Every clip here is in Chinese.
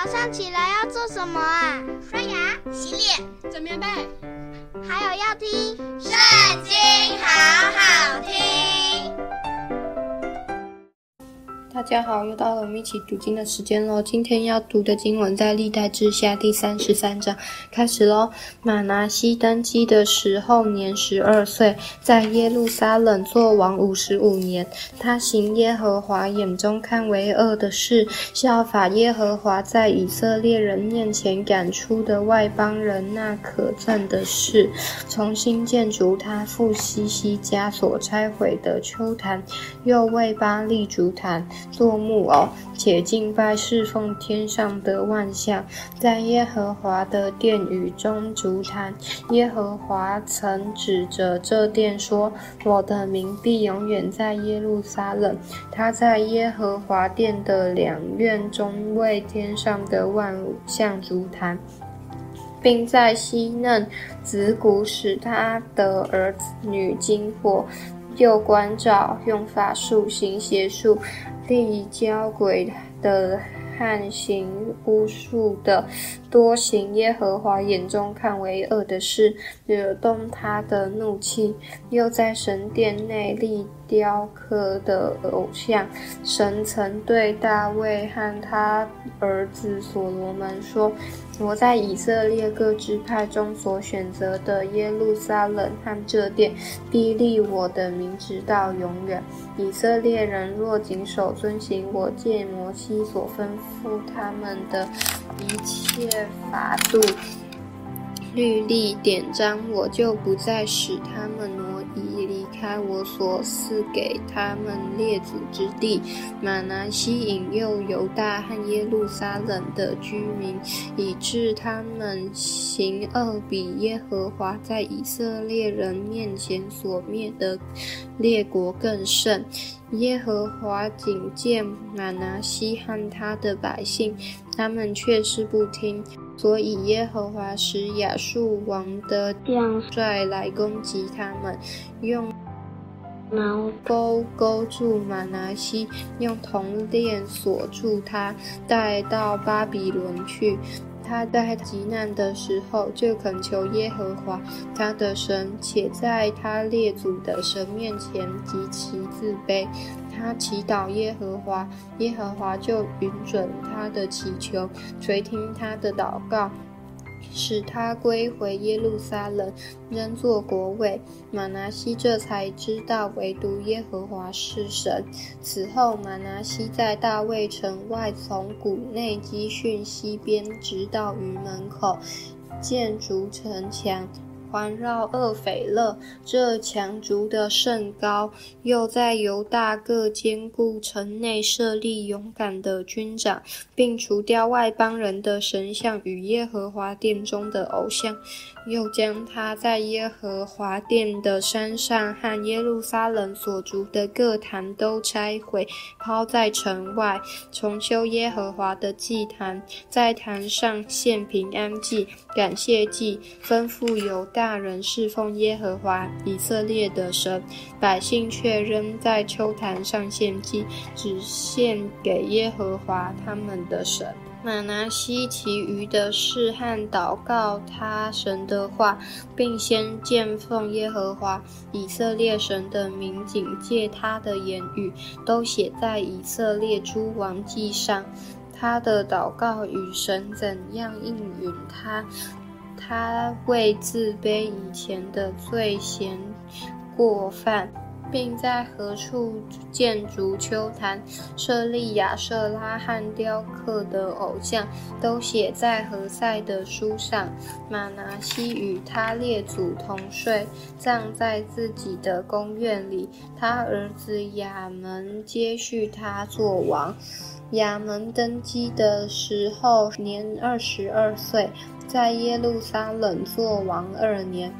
早上起来要做什么啊？刷牙、洗脸、整棉被，还有要听《圣经》，好好大家好，又到了我们一起读经的时间喽。今天要读的经文在历代志下第三十三章，开始喽。玛拿西登基的时候年十二岁，在耶路撒冷作王五十五年。他行耶和华眼中看为恶的事，效法耶和华在以色列人面前赶出的外邦人那可憎的事，重新建筑他父西西家所拆毁的邱坛，又为巴力筑坛。做木偶，且敬拜侍奉天上的万象，在耶和华的殿宇中足坛。耶和华曾指着这殿说：“我的名必永远在耶路撒冷。”他在耶和华殿的两院中为天上的万象足坛，并在西嫩子谷使他的儿女经过，就关照用法术行邪术。立交鬼的汉行巫术的，多行耶和华眼中看为恶的事，惹动他的怒气，又在神殿内立雕刻的偶像。神曾对大卫和他儿子所罗门说：“我在以色列各支派中所选择的耶路撒冷和这殿，必立我的名直到永远。以色列人若谨守遵行我借摩西所吩咐他们的一切法度、律例、典章，我就不再使他们挪移离开我所赐给他们列祖之地。马拿西引诱犹大和耶路撒冷的居民，以致他们行恶，比耶和华在以色列人面前所灭的列国更甚。耶和华警戒马拿西和他的百姓，他们却是不听，所以耶和华使亚述王的将帅来攻击他们，用矛钩钩住玛拿西，用铜链锁住他，带到巴比伦去。他在极难的时候，就恳求耶和华他的神，且在他列祖的神面前极其自卑。他祈祷耶和华，耶和华就允准他的祈求，垂听他的祷告。使他归回耶路撒冷，仍作国位。玛拿西这才知道，唯独耶和华是神。此后，玛拿西在大卫城外，从谷内基训西边，直到鱼门口，建筑城墙。环绕厄斐勒，这强族的甚高，又在犹大各坚固城内设立勇敢的军长，并除掉外邦人的神像与耶和华殿中的偶像。又将他在耶和华殿的山上和耶路撒冷所筑的各坛都拆毁，抛在城外，重修耶和华的祭坛，在坛上献平安祭、感谢祭，吩咐犹大人侍奉耶和华以色列的神，百姓却仍在秋坛上献祭，只献给耶和华他们的神。马拿西其余的事和祷告他神的话，并先见奉耶和华以色列神的名警戒他的言语，都写在以色列诸王记上。他的祷告与神怎样应允他，他为自卑以前的罪嫌过犯。并在何处建筑秋坛，设立亚瑟拉和雕刻的偶像，都写在何塞的书上。马拿西与他列祖同睡，葬在自己的宫院里。他儿子亚门接续他做王。亚门登基的时候年二十二岁，在耶路撒冷作王二年。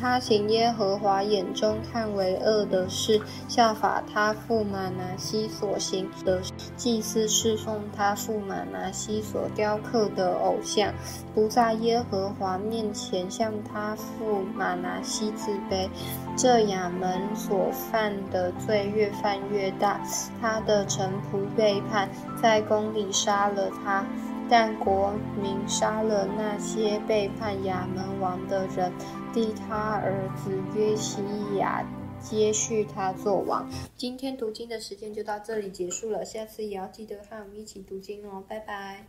他行耶和华眼中看为恶的事，效法他父玛拿西所行的，祭祀侍奉他父玛拿西所雕刻的偶像，不在耶和华面前向他父玛拿西自卑。这亚门所犯的罪越犯越大，他的臣仆背叛，在宫里杀了他。但国民杀了那些背叛亚门王的人，立他儿子约西亚接续他做王。今天读经的时间就到这里结束了，下次也要记得和我们一起读经哦，拜拜。